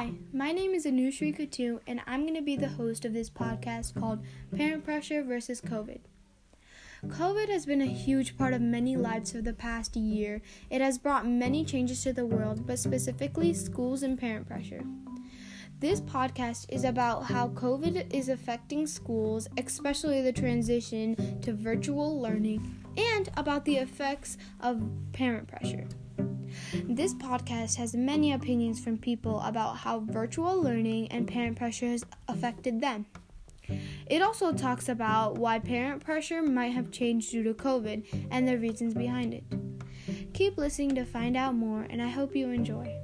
Hi, my name is Anushri Katu, and I'm going to be the host of this podcast called Parent Pressure versus COVID. COVID has been a huge part of many lives for the past year. It has brought many changes to the world, but specifically schools and parent pressure. This podcast is about how COVID is affecting schools, especially the transition to virtual learning, and about the effects of parent pressure. This podcast has many opinions from people about how virtual learning and parent pressure has affected them. It also talks about why parent pressure might have changed due to COVID and the reasons behind it. Keep listening to find out more, and I hope you enjoy.